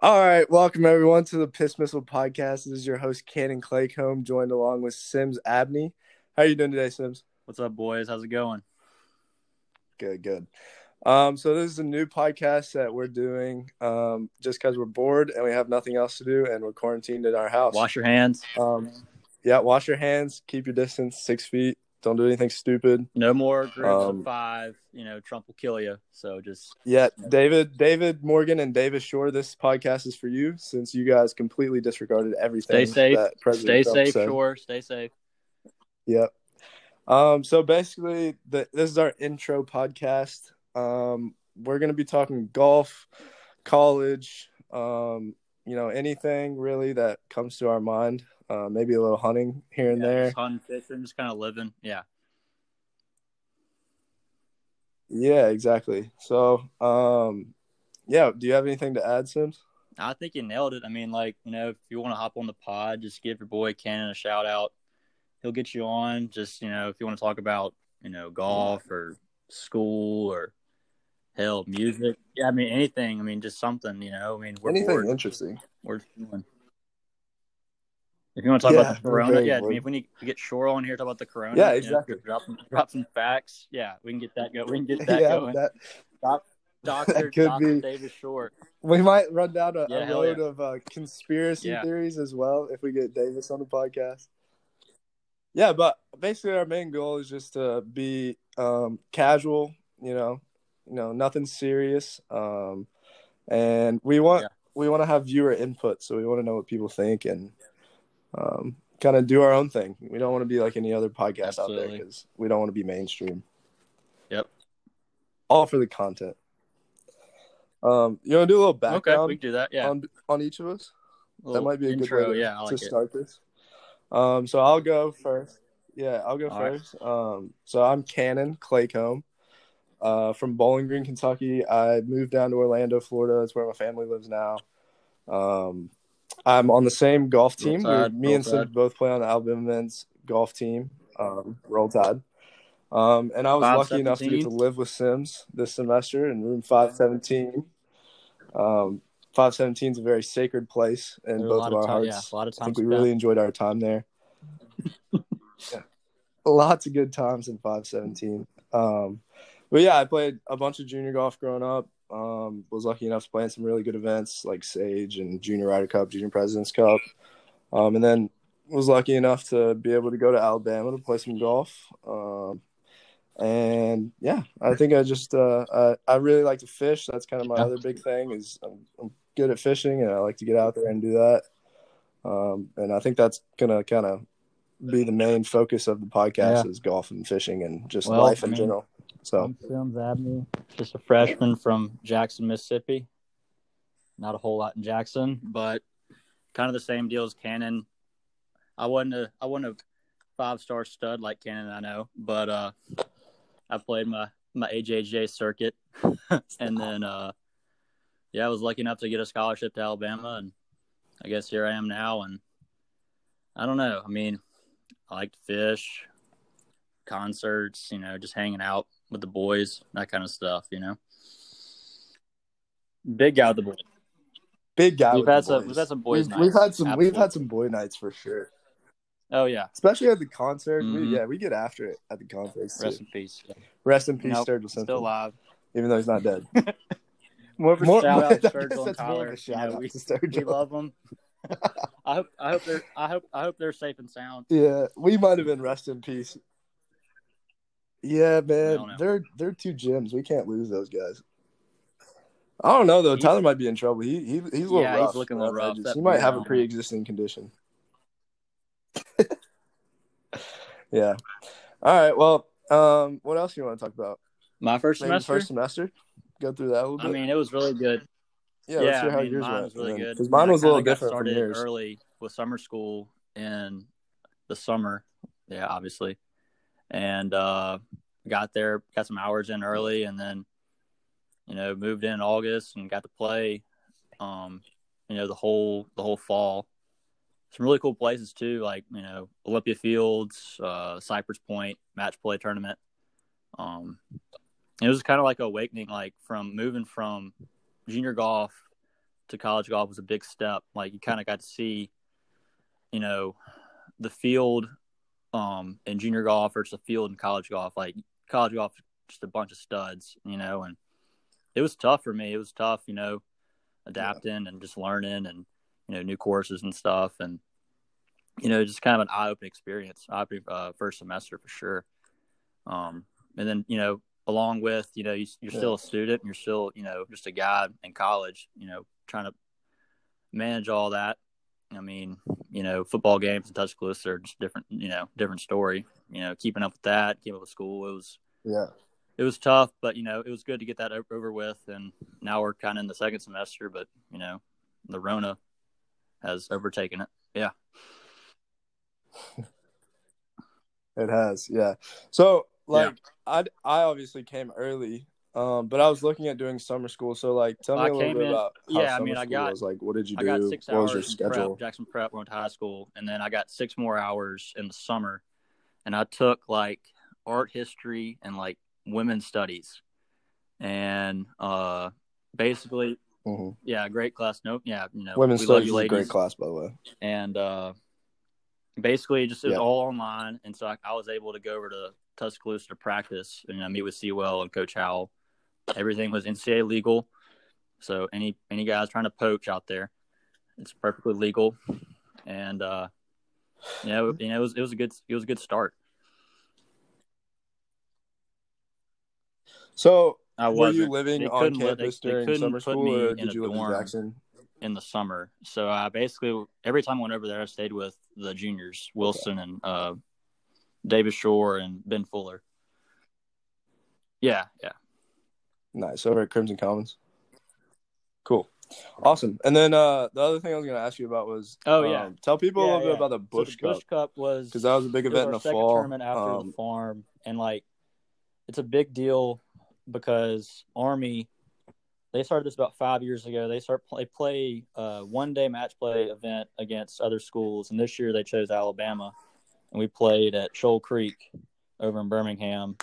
All right, welcome everyone to the Piss Missile Podcast. This is your host Cannon Claycomb, joined along with Sims Abney. How are you doing today, Sims? What's up, boys? How's it going? Good, good. Um, so this is a new podcast that we're doing um, just because we're bored and we have nothing else to do and we're quarantined in our house. Wash your hands. Um, yeah, wash your hands, keep your distance, six feet. Don't do anything stupid. No more groups Um, of five. You know, Trump will kill you. So just Yeah, David, David Morgan, and Davis Shore. This podcast is for you since you guys completely disregarded everything. stay safe. Stay Trump safe, said. sure. Stay safe. Yep. Um, so basically, the, this is our intro podcast. Um, we're going to be talking golf, college, um, you know, anything really that comes to our mind. Uh, maybe a little hunting here and Yeah, there. Just hunting, fishing, just kind of living. Yeah. Yeah, exactly. So, um, yeah, do you have anything to add, Sims? I think you nailed it. I mean, like, you know, if you want to hop on the pod, just give your boy Cannon a shout out. He'll get you on. Just, you know, if you want to talk about, you know, golf or school or hell, music. Yeah, I mean, anything. I mean, just something, you know. I mean, we're anything bored. interesting? We're chilling. If you want to talk Yeah, about the corona, yeah. I mean, if we need to get Shore on here, talk about the corona. Yeah, you know, exactly. drop some, drop some facts. Yeah, we can get that going. We can get that yeah, going. that Doc, Doctor could Doctor be. Davis Shore. we might run down a, Yeah, a hell road yeah. of uh, conspiracy theories as well if we get Davis on the podcast. Yeah, but basically our main goal is just to be um, casual, you know, you know, nothing serious, um, and we want we want to have viewer input, so we want to know what people think and um, kind of do our own thing. We don't want to be like any other podcast out there because we don't want to be mainstream. Yep. All for the content. Um, you want to do a little background? Okay, we can do that. Yeah, on on each of us? That might be a intro. good way to, yeah, like to it. start this. Um, so I'll go first. Yeah, I'll go All right. first. Um, so I'm Cannon Claycomb, uh, from Bowling Green, Kentucky. I moved down to Orlando, Florida. That's where my family lives now. Um, I'm on the same golf team. Tide, me and Sid both play on the Alabama men's golf team. Um, Roll Tide. Um, and I was lucky enough to get to live with Sims this semester in room 517. Um, 517 is a very sacred place in There were a both of of our time- yeah, hearts. a lot of I think times we really enjoyed our time there. yeah. Lots of good times in 517. Um, but yeah, I played a bunch of junior golf growing up. Um, was lucky enough to play in some really good events like Sage and Junior Ryder Cup, Junior President's Cup. Um, and then was lucky enough to be able to go to Alabama to play some golf. Um, and yeah, I think I just uh, I, I really like to fish. That's kind of my other big thing is I'm, I'm good at fishing and I like to get out there and do that. Um, and I think that's gonna kind of be the main focus of the podcast Yeah. is golf and fishing and just Well, life I in mean- general. So I'm Abney, just a freshman from Jackson, Mississippi. Not a whole lot in Jackson, but kind of the same deal as Cannon. I wasn't a I wasn't a five star stud like Cannon, I know, but uh, I played my my AJGA circuit, and then uh, yeah, I was lucky enough to get a scholarship to Alabama, and I guess here I am now. And I don't know. I mean, I like to fish, concerts, you know, just hanging out with the boys, that kind of stuff, you know. Big guy with the boys. big guy. We've with the had some- boys. we've had some boys' We've, we've had some. We've had some boy nights for sure. Oh yeah, Especially at the concert. Mhm. We, yeah, we get after it at the concert. rest too. in peace. Rest in peace, Nope, Sturgill Still alive. Even though he's not dead. More of a More- shout more- out to Sturgill and that's more of Tyler. You know, we, we love them. I hope I hope they're I hope I hope they're safe and sound. Yeah, we might have been rest in peace. Yeah, man, they're they're two gems. We can't lose those guys. I don't know though. He's- Tyler might be in trouble. He, he he's a little Yeah, he's looking a little rough. He might have a pre-existing condition. yeah. All right. Well, um, what else do you want to talk about? My first Maybe semester. first semester. Go through that a little bit. I mean, it was really good. yeah. Let's hear I how mean, yours mine went. was really good. Because mine was a little different from started yours. early with summer school in the summer. Yeah, obviously, and uh, got there, got some hours in early, and then you know moved in August and got to play. Um, you know the whole the whole fall. Some really cool places too, like you know Olympia Fields, uh, Cypress Point match play tournament. Um, it was kind of like awakening, like from moving from junior golf to college golf was a big step. Like you kind of got to see, you know, the field um in junior golf versus the field in college golf. Like college golf, just a bunch of studs, you know, and it was tough for me. It was tough, you know, adapting yeah. and just learning and you know new courses and stuff, and you know just kind of an eye opening experience. Uh, first semester for sure. Um, and then you know along with you know you, are still a student, you're still you know just a guy in college, you know trying to manage all that. I mean, you know, football games and Tuscaloosa are just different, you know, different story. You know, keeping up with that, keeping up with school, it was yeah, it was tough, but you know, it was good to get that over with. And now we're kind of in the second semester, but you know, the Rona has overtaken it. Yeah, it has. Yeah. So like, yeah. I I obviously came early um, but I was looking at doing summer school. So, like, tell me a little bit in, about yeah. I mean, I got was. like, what did you do? I got six what hours was your schedule? Prep, Jackson Prep went to high school, and then I got six more hours in the summer, and I took like art history and like women's studies, and uh, basically, mm-hmm. yeah, great class. Nope, yeah, you know, women's studies is a great class, by the way. And uh, basically, just it was yeah. all online, and so I, I was able to go over to Tuscaloosa to practice and know, meet with Seawell and Coach Howell Everything was NCAA legal. So any any guys trying to poach out there, it's perfectly legal. And uh, you know, you know, it was it was a good it was a good start. So I was you living on campus they, during they summer school, or did you live in Jackson? In the summer, so I basically every time I went over there, I stayed with the juniors, Wilson okay. and uh, Davis Shore and Ben Fuller. Yeah, yeah. Nice. Over at Crimson Commons. Cool. Awesome. And then uh, the other thing I was going to ask you about was oh yeah, um, tell people yeah, a little yeah. bit about the Bush so the Cup. Bush Cup was because that was a big event in the fall. Tournament after um, the farm, and like it's a big deal because Army they started this about five years ago. They start they play uh, one day match play event against other schools, and this year they chose Alabama, and we played at Shoal Creek over in Birmingham,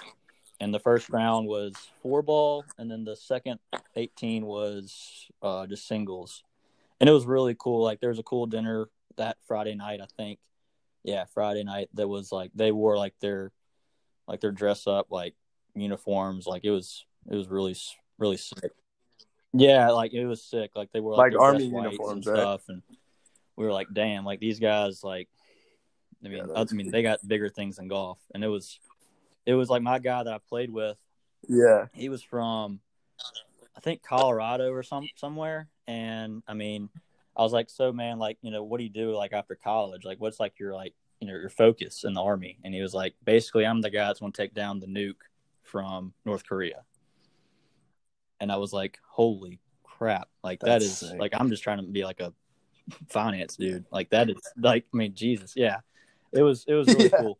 and the first round was four ball, and then the second 18 was uh, just singles, and it was really cool. Like there was a cool dinner that Friday night, I think. Yeah, Friday night that was like they wore like their like their dress up like uniforms. Like it was it was really really sick. Yeah, like it was sick. Like they were like, like army uniforms and stuff, and we were like, damn, like these guys like. I mean, yeah, I mean, they got bigger things than golf, and it was it was like my guy that I played with. Yeah. He was from I think Colorado or some somewhere. And I mean, I was like, so man, like, you know, what do you do like after college? Like what's like your like you know, your focus in the army? And he was like, basically I'm the guy that's gonna take down the nuke from North Korea. And I was like, Holy crap. Like that's that is sick. like I'm just trying to be like a finance dude. Like that is like I mean, Jesus, yeah. It was it was really yeah. cool.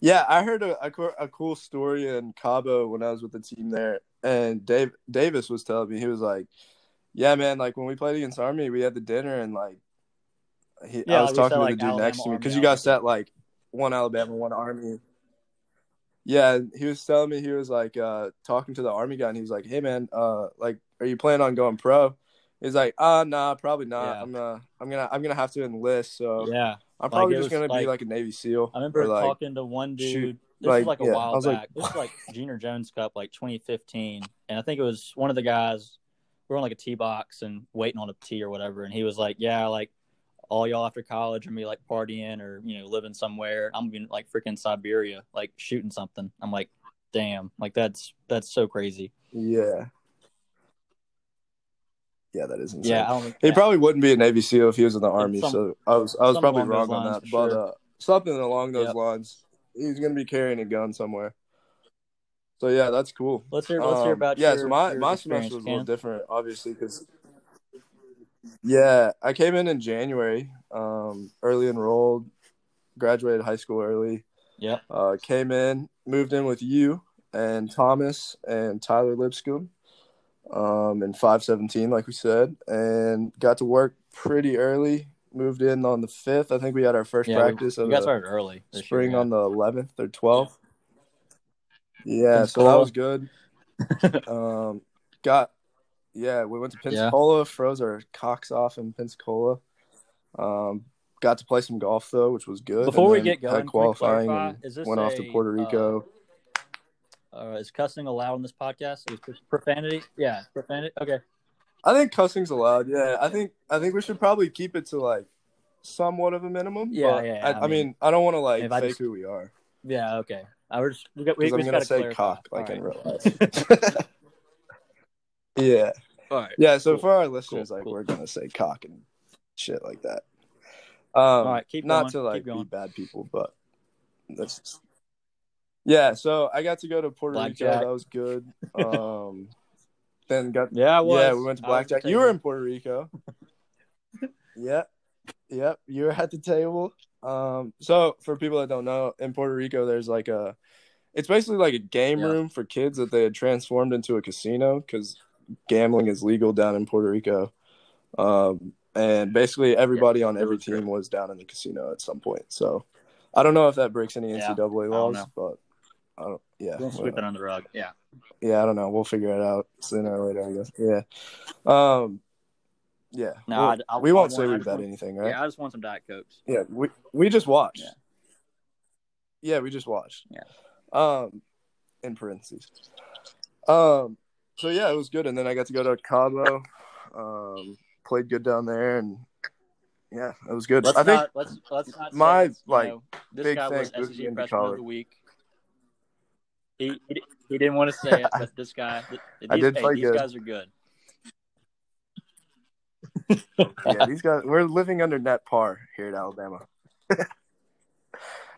Yeah, I heard a, a, a, cool story in Cabo when I was with the team there, and Dave Davis was telling me he was like, "Yeah, man, like when we played against Army, we had the dinner and like, he, yeah, I was talking to like the dude Alabama next to me because you guys sat like one Alabama, one Army." Yeah, he was telling me he was like uh, talking to the Army guy, and he was like, "Hey, man, uh, like, are you planning on going pro?" He's like, "Ah, uh, nah, probably not. Yeah. I'm gonna, I'm gonna, I'm gonna have to enlist." So yeah, I'm probably like, just gonna like, be like a Navy SEAL. I remember like, talking to one dude. Shoot, this like, was like a yeah, while back. this was like Junior Jones Cup, like 2015, and I think it was one of the guys. We were on like a tee box and waiting on a tee or whatever, and he was like, "Yeah, like all y'all after college and be like partying or you know living somewhere. I'm being like freaking Siberia, like shooting something." I'm like, "Damn, like that's that's so crazy." Yeah. Yeah, that is insane. Yeah, he yeah. probably wouldn't be a Navy SEAL if he was in the Army. Some, so I was I was probably wrong on that, but sure. uh, something along those yep. lines. He's gonna be carrying a gun somewhere. So yeah, that's cool. Let's hear. Let's um, hear about. Yeah, your, so my my semester was a little different, obviously, because yeah, I came in in January, um, early enrolled, graduated high school early. Yeah. Uh, came in, moved in with you and Thomas and Tyler Lipscomb um, in 517, like we said, and got to work pretty early. Moved in on the 5th. I think we had our first yeah, practice. We, we got started early. Spring year, yeah. on the 11th or 12th. Yeah, so that was good. um, got yeah, we went to Yeah. Pensacola, froze our cocks off in Pensacola. Um, got to play some golf though, which was good. Before we get going, had can we qualifying clarify, and is this went off to Puerto Rico. Uh, is cussing allowed on this podcast? Is profanity? Yeah, profanity. Okay. I think cussing's allowed. Yeah, I think I think we should probably keep it to like somewhat of a minimum. Yeah, but yeah, I, I I mean, mean, I don't want to like fake just- who we are Yeah. Okay. I was. We got. We, we I'm gonna say clarify. cock like All in real life. yeah, All right. yeah. So Cool. for our listeners, Cool, like cool. we're gonna say cock and shit like that. Um, All right, keep not going, to like keep be bad people, but that's just... yeah. So I got to go to Puerto Blackjack. Rico. That was good. Um, then got Yeah, I was. yeah, we went to I was at the blackjack. You were in Puerto Rico. yep, yep. You were at the table. Um, so for people that don't know, in Puerto Rico, there's like a, it's basically like a game Yeah. room for kids that they had transformed into a casino because gambling is legal down in Puerto Rico. Um, and basically everybody on every team was down in the casino at some point. So I don't know if that breaks any NCAA laws, but I don't. Yeah, Don't sweep it under the rug. Yeah. Yeah, I don't know. We'll figure it out sooner or later, I guess. Yeah. Um. Yeah. No, We'll- I- I- we won't want- say we bet anything, right? Yeah. I just want some diet cokes. Yeah. We we just watched. Yeah. Yeah, we just watched. Yeah. Um, in parentheses. Um. So yeah, it was good, and then I got to go to Cabo. Um, played good down there, and yeah, it was good. Let's I think. Let's let's not. my, it's, you like, know, this big guy was SEC freshman of the week. He, he he didn't want to say it, but this guy. These, I did hey, play these good. guys are good. yeah, these guys we're living under net par here at Alabama.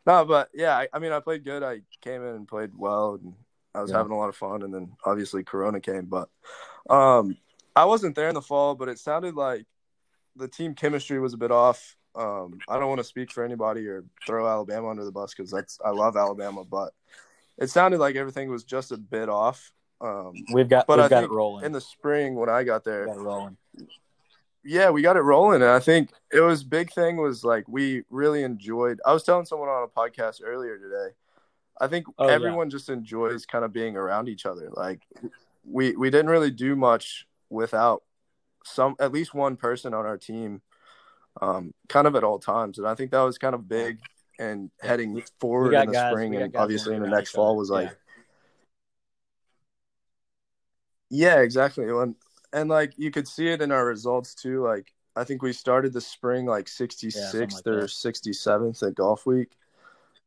no, but yeah, I, I mean, I played good. I came in and played well, and I was Yeah. having a lot of fun. And then obviously Corona came, but um, I wasn't there in the fall, but it sounded like the team chemistry was a bit off. Um, I don't want to speak for anybody or throw Alabama under the bus because that's I love Alabama, but it sounded like everything was just a bit off. Um, We've got. But we've I got think it rolling. in the spring when I got there, got rolling. yeah, we got it rolling, and I think it was big thing was like we really enjoyed. I was telling someone on a podcast earlier today. I think Oh, yeah. everyone just enjoys kind of being around each other. Like we we didn't really do much without some at least one person on our team, um, kind of at all times, and I think that was kind of big. And heading forward in the guys- spring, and obviously in the next fall was like, Yeah. yeah, exactly. And, and like you could see it in our results too. Like I think we started the spring like 66th like or that. 67th at Golf Week.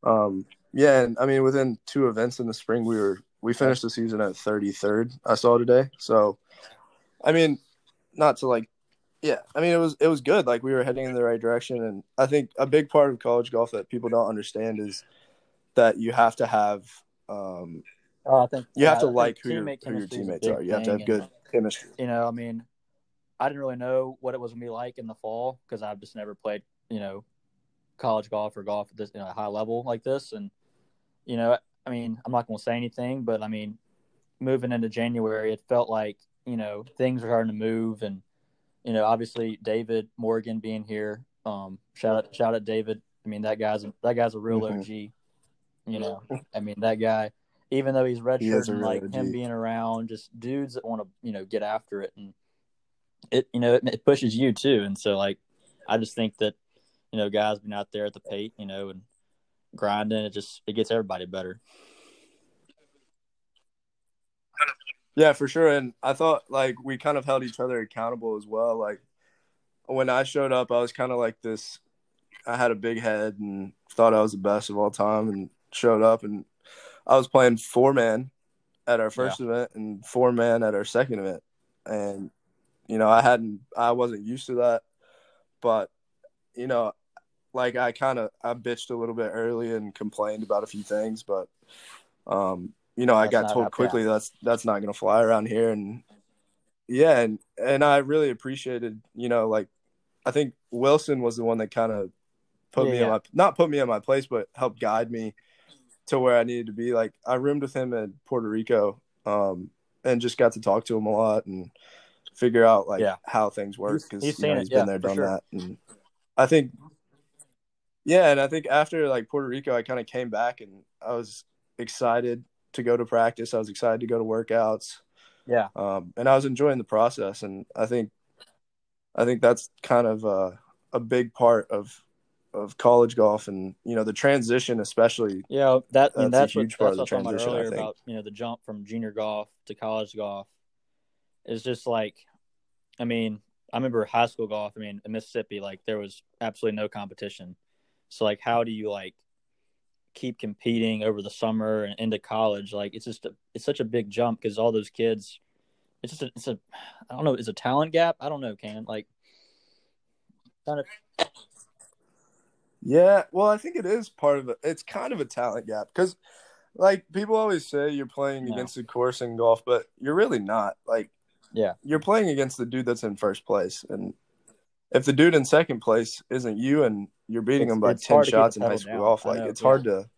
Um, yeah, and I mean within two events in the spring, we were we finished the season at 33rd. I saw today. So, I mean, not to like, yeah, I mean it was it was good. Like we were heading in the right direction, and I think a big part of college golf that people don't understand is that you have to have um, Oh, I think you have to like who your, who your chemistry is a teammates are. You have to have good and, chemistry. You know, I mean, I didn't really know what it was gonna be like in the fall because I've just never played, you know, college golf or golf at this you know, high level like this, and you know, I mean, I'm not gonna say anything, but I mean, moving into January, it felt like you know things were starting to move, and you know, obviously David Morgan being here, um, shout out, shout out David. I mean, that guy's that guy's a real Mhm. OG. You know, I mean, that guy, even though he's He is redshirt a like OG. him being around, just dudes that want to you know get after it, and it you know it, it pushes you too, and so like I just think that you know guys being out there at the pate, you know, and grinding, it just it gets everybody better. Yeah, for sure. And I thought like we kind of held each other accountable as well. Like when I showed up, I was kind of like this. I had a big head and thought I was the best of all time, and showed up and I was playing four man at our first event and four man at our second event, and you know I hadn't, I wasn't used to that, but you know, like I kind of I bitched a little bit early and complained about a few things, but um, you know I got told quickly that's that's not gonna fly around here, and yeah, and and I really appreciated, you know, like I think Wilson was the one that kind of put Yeah, me yeah. in my not put me in my place, but helped guide me to where I needed to be. Like I roomed with him in Puerto Rico, um, and just got to talk to him a lot and figure out like Yeah. how things work because he's you know, he's been there, done sure. that, and I think, yeah, and I think after like Puerto Rico, I kind of came back and I was excited to go to practice. I was excited to go to workouts. Yeah. Um, and I was enjoying the process, and I think, I think that's kind of uh, a big part of of college golf, and you know the transition, especially. Yeah, that and That's that's, a what, huge part that's of the transition, I think. about you know the jump from junior golf to college golf is just like, I mean, I remember high school golf. I mean, in Mississippi, like there was absolutely no competition. So like, how do you like keep competing over the summer and into college? Like, it's just a, it's such a big jump because all those kids. It's just a, it's a I don't know. It's a talent gap. I don't know, Can like kind of Yeah, well, I think it is part of it. It's kind of a talent gap because, like, people always say you're playing No. against the course in golf, but you're really not. Like, Yeah. you're playing against the dude that's in first place, and if the dude in second place isn't you, and you're beating It's- him by ten hard to keep shots in high school down. golf, like know, it's yeah. hard to.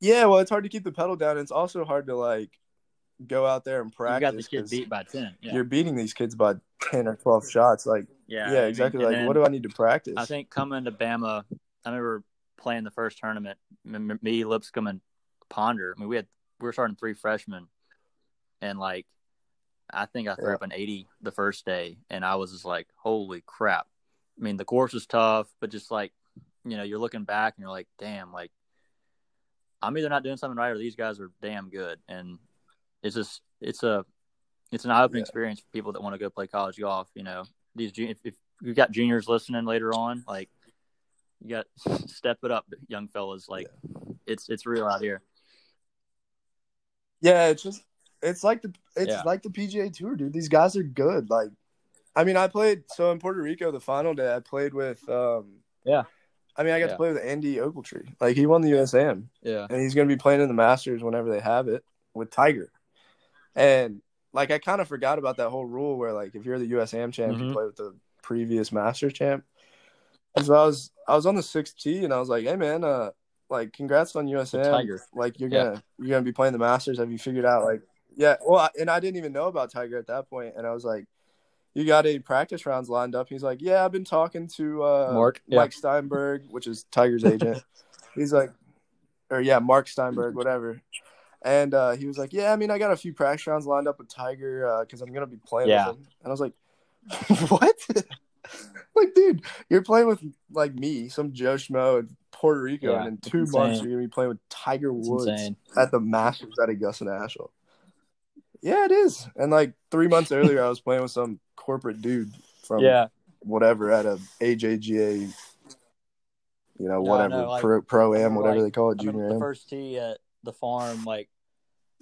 Yeah, well, it's hard to keep the pedal down. It's also hard to like go out there and you practice. got the kid beat by ten. Yeah, You're beating these kids by ten or twelve shots. Like, yeah, yeah, exactly. and Like, then- what do I need to practice? I think coming to Bama, I remember playing the first tournament. Me, Lipscomb, and Ponder. I mean, we had we were starting three freshmen, and like, I think I threw Yeah. up an eighty the first day, and I was just like, "Holy crap!" I mean, the course was tough, but just like, you know, you're looking back and you're like, "Damn!" Like, I'm either not doing something right or these guys are damn good, and it's just it's a it's an eye opening Yeah. experience for people that want to go play college golf. You know, these if, if you got juniors listening later on, like you got step it up, young fellas. Like it's it's real out here. Yeah, it's just it's like the it's Yeah. like the PGA Tour, dude. These guys are good. Like, I mean, I played so in Puerto Rico the final day. I played with um, Yeah. I mean, I got Yeah. to play with Andy Ogletree. Like, he won the USAM, Yeah, and he's going to be playing in the Masters whenever they have it with Tiger. And like, I kind of forgot about that whole rule where like if you're the USAM champ, you Mhm. play with the previous Masters champ. And so I was I was on the sixth tee, and I was like, "Hey, man, uh, like, congrats on USAM. Tiger. Like, you're gonna you're gonna be playing the Masters. Have you figured out like, yeah? Well, and I didn't even know about Tiger at that point, and I was like, "You got any practice rounds lined up?" He's like, "Yeah, I've been talking to uh, Mark, yeah. Mike Steinberg, which is Tiger's agent." He's like, or yeah, Mark Steinberg, whatever. And uh, he was like, "Yeah, I mean, I got a few practice rounds lined up with Tiger because I'm gonna be playing Yeah. with him." And I was like, "What?" like, dude, you're playing with like me, some Joe Schmo in Puerto Rico, Yeah, and in two months you're gonna be playing with Tiger Woods at the Masters at Augusta National. Yeah, it is. And like three months earlier, I was playing with some corporate dude from Yeah, whatever at a AJGA, you know, No, whatever know, like, pro pro am, whatever like, they call it, junior the am. first tee at the farm. Like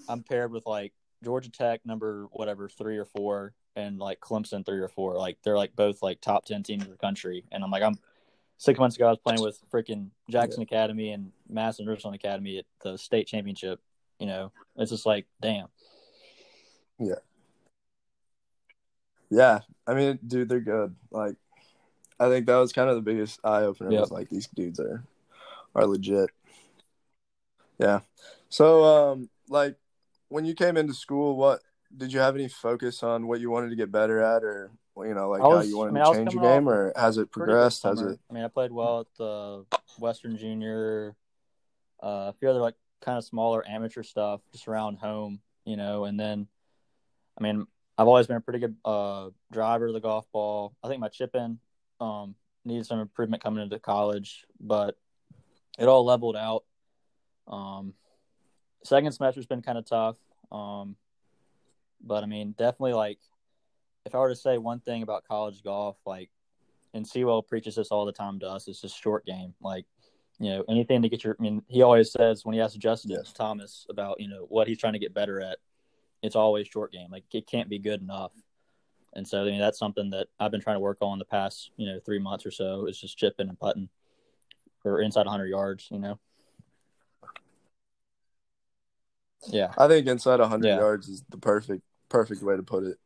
I'm paired with like Georgia Tech number whatever three or four, and like Clemson three or four. Like they're like both like top ten teams in the country, and I'm like I'm. Six months ago, I was playing with freaking Jackson Academy and Madison Ridgeland Academy at the state championship. You know, it's just like, damn. Yeah, Yeah. I mean, dude, they're good. Like, I think that was kind of the biggest eye opener. Yep. Was like these dudes are are legit. Yeah. So, um, like, when you came into school, what did you have any focus on what you wanted to get better at, or you know, like was- how you I wanted mean, to change your game, or has it progressed? Has it? I mean, I played well at the Western Junior, uh, a few other like kind of smaller amateur stuff just around home, you know. And then, I mean, I've always been a pretty good uh, driver of the golf ball. I think my chipping um, needed some improvement coming into college, but it all leveled out. Um, second semester's been kind of tough, um, but I mean, definitely like if I were to say one thing about college golf, like, and Seawell preaches this all the time to us, it's just short game. Like, you know, anything to get your, I mean, he always says when he asks Justin Yes. Thomas about, you know, what he's trying to get better at, it's always short game. Like, it can't be good enough. And so, I mean, that's something that I've been trying to work on the past, you know, three months or so is just chipping and putting or inside 100 yards, you know? Yeah. I think inside 100 Yeah. yards is the perfect perfect way to put it.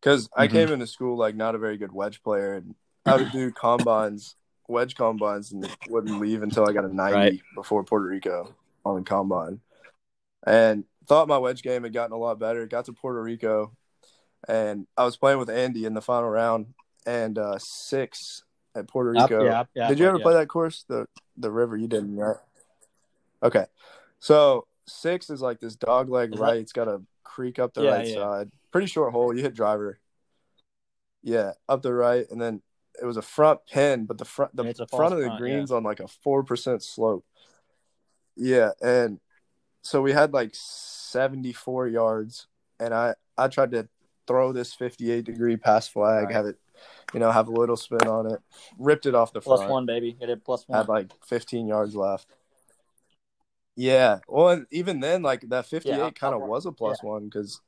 Because I Mhm. came into school like not a very good wedge player, and I would do combines, wedge combines, and wouldn't leave until I got a 90 Right. before Puerto Rico on the combine. And thought my wedge game had gotten a lot better. Got to Puerto Rico, and I was playing with Andy in the final round, and uh, six at Puerto Up- Rico. yeah, yeah, Did you ever yeah. play that course, the the river? You didn't, right? Okay, so six is like this dog leg Is that- right. It's got a creek up the Yeah, right yeah. side. Pretty short hole. You hit driver. Yeah, up the right, and then it was a front pin, but the front the front of the greens on like a four percent slope. Yeah, and so we had like seventy four yards, and I I tried to throw this fifty eight degree pass flag, Right. have it, you know, have a little spin on it, ripped it off the Plus front one, baby. Hit it did plus one. had like 15 yards left. Yeah, well, and even then, like that 58 Yeah, kind of was a plus one because,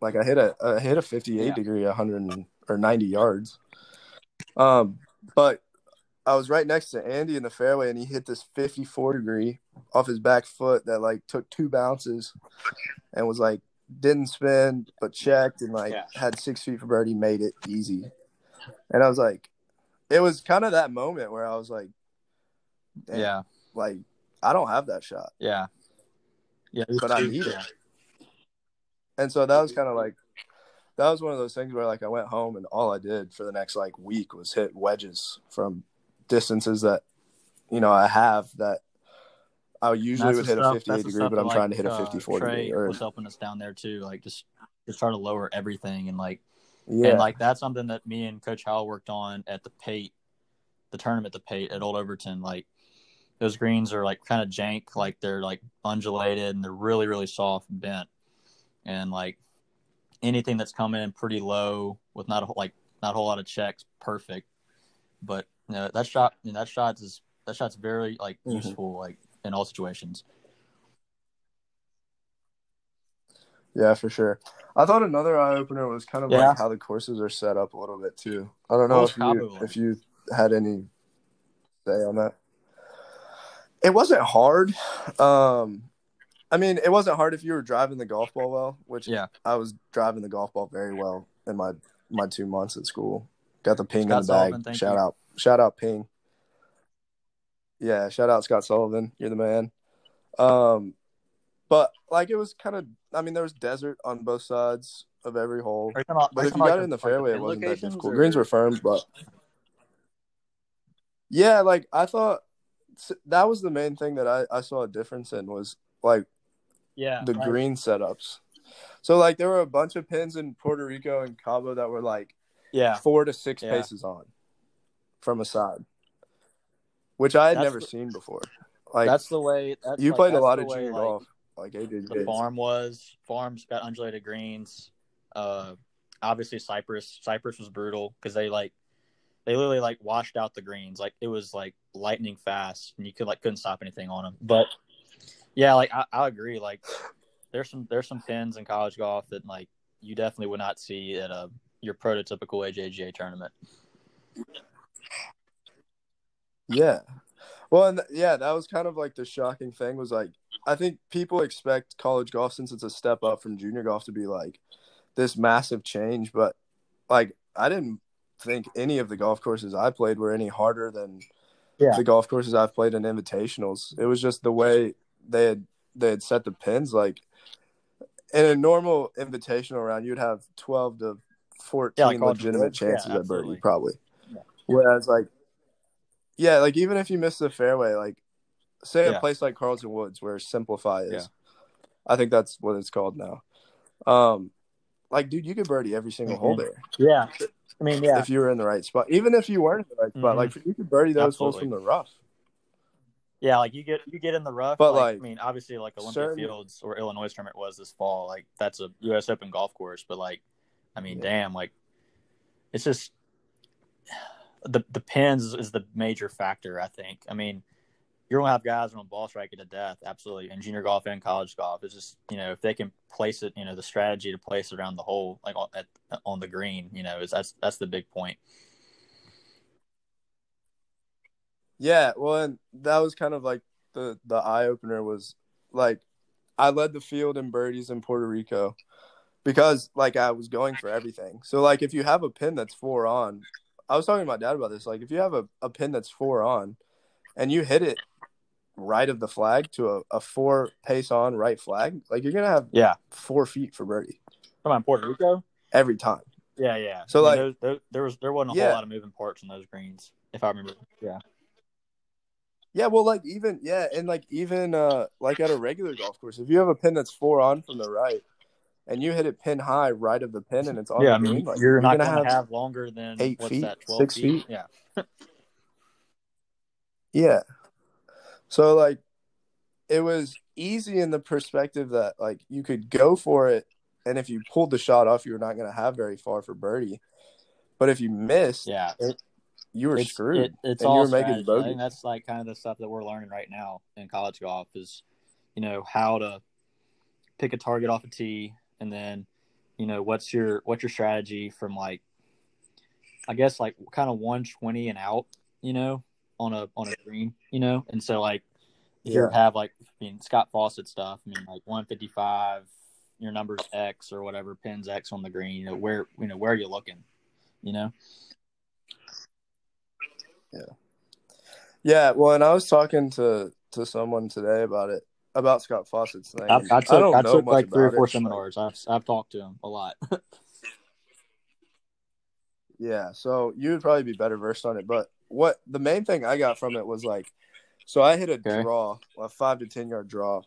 like, I hit a I hit a 58 Yeah. degree, 100 or 90 yards. Um, but I was right next to Andy in the fairway, and he hit this 54 degree off his back foot that like took two bounces, and was like didn't spin but checked and like Yeah. had six feet for birdie, made it easy. And I was like, it was kind of that moment where I was like, yeah, like I don't have that shot. yeah, yeah. But I need it. And so that was kind of like that was one of those things where like I went home and all I did for the next like week was hit wedges from distances that you know I have that I usually would hit stuff- a 58 degree, but I'm like, trying to hit a uh, 54 Trey degree. Or, was helping us down there too, like just just try to lower everything and like yeah, and like that's something that me and Coach Howell worked on at the Pate, the tournament, the Pate at Old Overton. Like those greens are like kind of jank, like they're like undulated and they're really really soft and bent, and like anything that's coming in pretty low with not a whole- like not a whole lot of checks, perfect. But you know, that shot, you know, that shot is that shot's very like Mhm. useful like in all situations. yeah, for sure. I thought another eye opener was kind of Yeah. like how the courses are set up a little bit too. I don't know if you if you had any say on that. It wasn't hard. Um, I mean, it wasn't hard if you were driving the golf ball well, which Yeah. I was driving the golf ball very well in my my two months at school. Got the ping Scott in the bag. Sullivan, shout you. out, shout out, ping. Yeah, shout out Scott Sullivan. You're the man. Um, but like it was kind of. I mean, there was desert on both sides of every hole. About- But if you got about, it in the fairway, it wasn't that difficult. or- Greens were firm, but yeah, like I thought that was the main thing that I, I saw a difference in was like yeah the right. green setups. So like there were a bunch of pins in Puerto Rico and Cabo that were like yeah four to six Yeah. paces on from a side, which I had That's never the- seen before. Like that's the way. That's you like, played a lot of way, junior like, golf, like AJ The did. farm was farms got undulated greens. Uh, obviously Cypress. Cypress was brutal because they like they literally like washed out the greens. Like it was like lightning fast, and you could like couldn't stop anything on them. But yeah, like I, I agree. Like there's some there's some pins in college golf that like you definitely would not see at a your prototypical AJGA tournament. Yeah. Well, and yeah, that was kind of like the shocking thing was like I think people expect college golf since it's a step up from junior golf to be like this massive change, but like I didn't think any of the golf courses I played were any harder than Yeah. the golf courses I've played in invitationals. It was just the way they had they had set the pins like in a normal invitational round you'd have 12 to 14 Yeah, like legitimate awards. Yeah, chances at birdie probably. Whereas like yeah, like even if you miss the fairway, like say Yeah. a place like Carlton Woods where Simplify is. Yeah. I think that's what it's called now. Um like dude, you could birdie every single hole Mhm. there Yeah, I mean, yeah, if you were in the right spot. Even if you weren't in the right spot, Mhm. like you could birdie those holes from the rough. Yeah, like you get you get in the rough, But, like, like, I mean, obviously, like Olympic certain- Fields or Illinois tournament was this fall. Like that's a U.S. Open golf course, but like, I mean, Yeah. damn, like it's just the the pins is the major factor. I think. I mean, you're gonna have guys on ball striking to death, absolutely, in junior golf and college golf. It's just you know if they can place it, you know, the strategy to place around the hole, like on, at, on the green, you know, is that's that's the big point. Yeah, well, and that was kind of like the the eye opener was like I led the field in birdies in Puerto Rico because like I was going for everything. So like if you have a pin that's four on, I was talking to my dad about this. Like if you have a, a pin that's four on and you hit it right of the flag to a, a four pace on right flag, like you're gonna have Yeah, four feet for birdie come on, Puerto Rico. every time. Yeah, yeah. So, I mean, like- those, those, there was there wasn't a Yeah. whole lot of moving parts in those greens, if I remember. Yeah, Yeah, well, like even yeah, and like even uh like at a regular golf course, if you have a pin that's four on from the right, and you hit it pin high right of the pin, and it's on yeah, I mean, like, you're, not gonna going to have have longer than eight what's feet, that, 12 six feet? feet. Yeah. Yeah. So like it was easy in the perspective that like you could go for it and if you pulled the shot off you were not going to have very far for birdie. But if you missed, Yeah. It, you were it's, screwed. it- it's all were making strategy. I think that's like kind of the stuff that we're learning right now in college golf is, you know, how to pick a target off a tee and then, you know, what's your what's your strategy from like I guess like kind of 120 and out, you know, on a on a green, you know? And so like if you Yeah. have like I mean Scott Fawcett stuff, I mean like 155, your number's X or whatever, pins X on the green, you know, where you know, where are you looking? You know? Yeah, yeah, well, and I was talking to to someone today about it about Scott Fawcett's thing. I, I took I, know took like three or four it. seminars. I've I've talked to him a lot. Yeah, so you would probably be better versed on it. But what the main thing I got from it was like, so I hit a Okay. draw, a five to ten yard draw,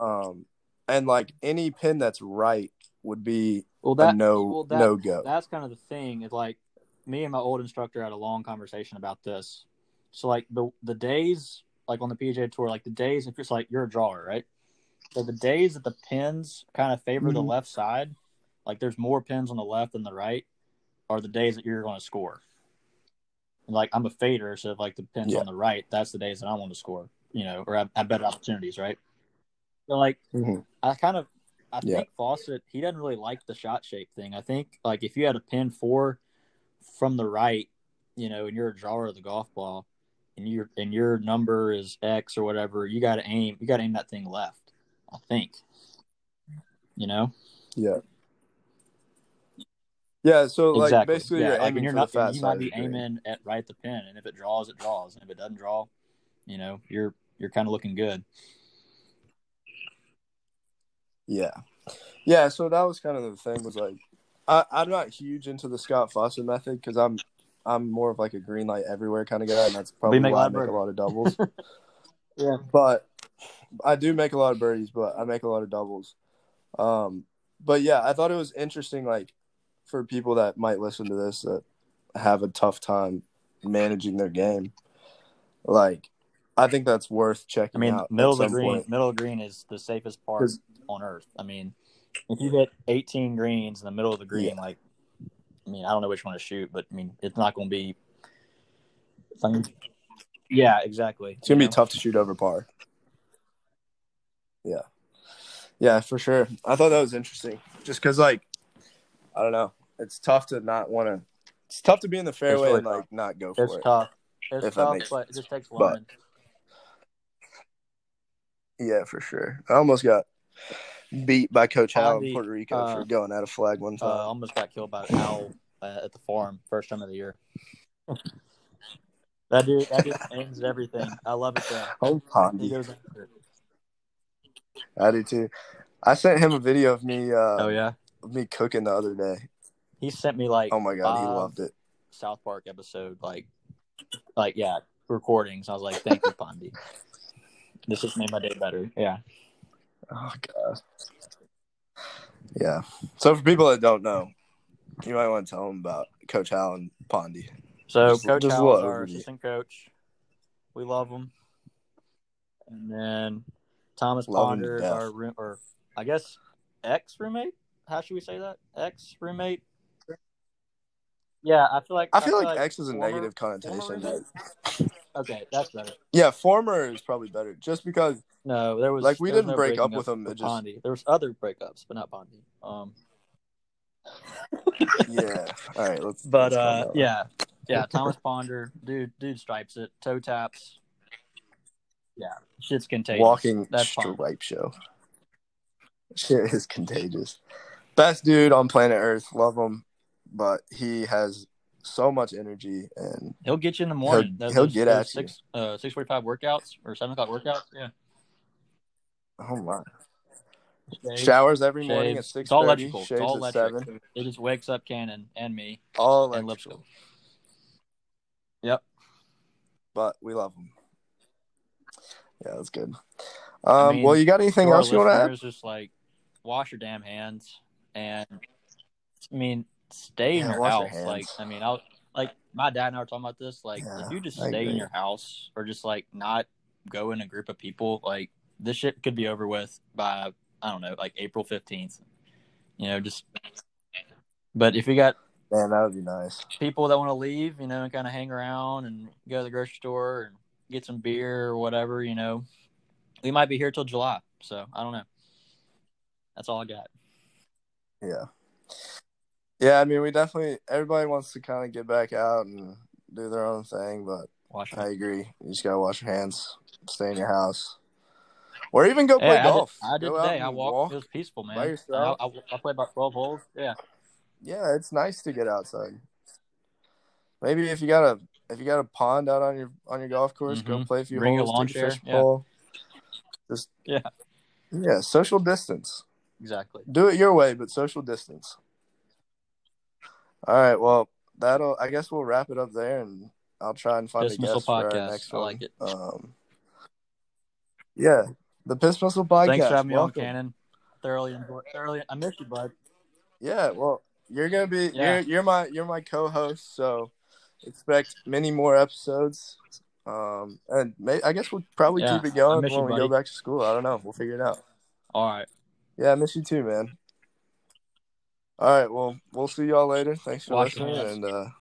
um, and like any pin that's right would be well, a that no well, that- no go. that's kind of the thing. Is like me and my old instructor had a long conversation about this. So like the the days like on the PGA tour, like the days if it's like you're a drawer, right? So the days that the pins kind of favor the Mhm. left side, like there's more pins on the left than the right, are the days that you're going to score. And like I'm a fader, so if like the pins Yeah. on the right, that's the days that I want to score, you know, or have, have better opportunities, right? So like Mhm. I kind of I Yeah. think Fawcett he doesn't really like the shot shape thing. I think like if you had a pin four from the right, you know, and you're a drawer of the golf ball and your and your number is X or whatever, you gotta aim you gotta aim that thing left. I think. You know? Yeah. Yeah, so like exactly. basically yeah, you're aiming and you're for not the fat you might be aiming at right the pin and if it draws it draws. And if it doesn't draw, you know, you're you're kinda looking good. Yeah. Yeah, so that was kind of the thing was like I, I'm not huge into the Scott Fawcett method because I'm I'm more of like a green light everywhere kind of guy, and that's probably make why I make a lot of doubles. Yeah. but I do make a lot of birdies, but I make a lot of doubles. Um, but yeah, I thought it was interesting, like for people that might listen to this that have a tough time managing their game. Like, I think that's worth checking I mean, middle of the green, point. middle of green is the safest part on earth. I mean, if you hit 18 greens in the middle of the green, Yeah. like, I mean, I don't know which one to shoot, but I mean, it's not going to be. I mean, yeah, exactly. It's gonna be know? tough to shoot over par. Yeah, yeah, for sure. I thought that was interesting, just because, like, I don't know, it's tough to not want to. It's tough to be in the fairway really and like not go It's for it. It's tough. It's If that tough, but it just takes But- Yeah, for sure. I almost got beat by Coach Howe in Puerto Rico uh, for going out of flag one Uh, time. almost got killed by an owl uh, at the farm first time of the year. that dude, that dude ends everything. I love it though. oh, Pondy. goes. I do too. I sent him a video of me. Uh, Oh yeah, of me cooking the other day. he sent me like Oh my god, he loved it. South Park episode, like, like yeah, recordings. I was like, thank you, Pondy. This just made my day better. Yeah. Oh god. Yeah. So for people that don't know, you might want to tell them about Coach Howe and Pondy. So Just- Coach just is little our assistant coach. We love him. And then Thomas Love Ponder, our room, or I guess ex roommate. How should we say that? Ex roommate. Yeah, I feel like I feel like, X is a former- negative connotation. Okay, that's better. Yeah, former is probably better, just because. No, there was Like, we didn't no break up with him, it just- Pondy. There was other breakups, but not Pondy. Um, Yeah. All right. Let's. But let's uh, yeah, yeah, Thomas Ponder, dude, dude stripes it, toe taps. Yeah, shit's contagious. Walking That's fun. stripe show. Shit is contagious. Best dude on planet Earth. Love him, but he has so much energy and He'll get you in the morning. He'll- Those- he'll those- get those at you. six uh six forty five workouts or seven o'clock workouts. Yeah, oh my. Shaves, Showers every morning at shaves. six It's all electrical. It's all electric. seven. It just wakes up Cannon and me All and electrical. Lipscomb. Yep. but we love them. Yeah, that's good. Um, I mean, well, you got anything else you want to add? Just like wash your damn hands, and I mean, stay in Yeah, your your house. hands. Like, I mean, I like my dad and I were talking about this. Like, Yeah, if you just I stay in your house or just like not go in a group of people, like this shit could be over with by I don't know, like April fifteenth. You know, just. But if you got Man, that would be nice. people that want to leave, you know, and kind of hang around and go to the grocery store and get some beer or whatever, you know, we might be here till July. So I don't know. That's all I got. Yeah. Yeah, I mean, we definitely everybody wants to kind of get back out and do their own thing, but Watch I agree. You just gotta wash your hands, stay in your house, or even go play yeah, golf. I did, I did today. I walked. walk. It was peaceful, man. by yourself? I, I, I played about twelve holes. Yeah, Yeah, it's nice to get outside. Maybe if you got a if you got a pond out on your on your golf course, go Mhm. play a few Bring your holes, lawn a chair, yeah. pole. Just Yeah. yeah, social distance. exactly. Do it your way, but social distance. All right, well, that'll. I guess we'll wrap it up there, and I'll try and find a guest for our Podcast. next I one. like it. Um, yeah, the Piss Missile Podcast. Thanks for having me Welcome. on, Cannon. Thoroughly enjoyed. Thoroughly, I miss you, bud. Yeah, well, you're gonna be Yeah. you're you're my you're my co-host, so expect many more episodes. Um, and may, I guess we'll probably Yeah, keep it going when you, we go back to school. I don't know. We'll figure it out. All right. Yeah, I miss you too, man. All right, well, we'll see y'all later. Thanks for your listening, and uh,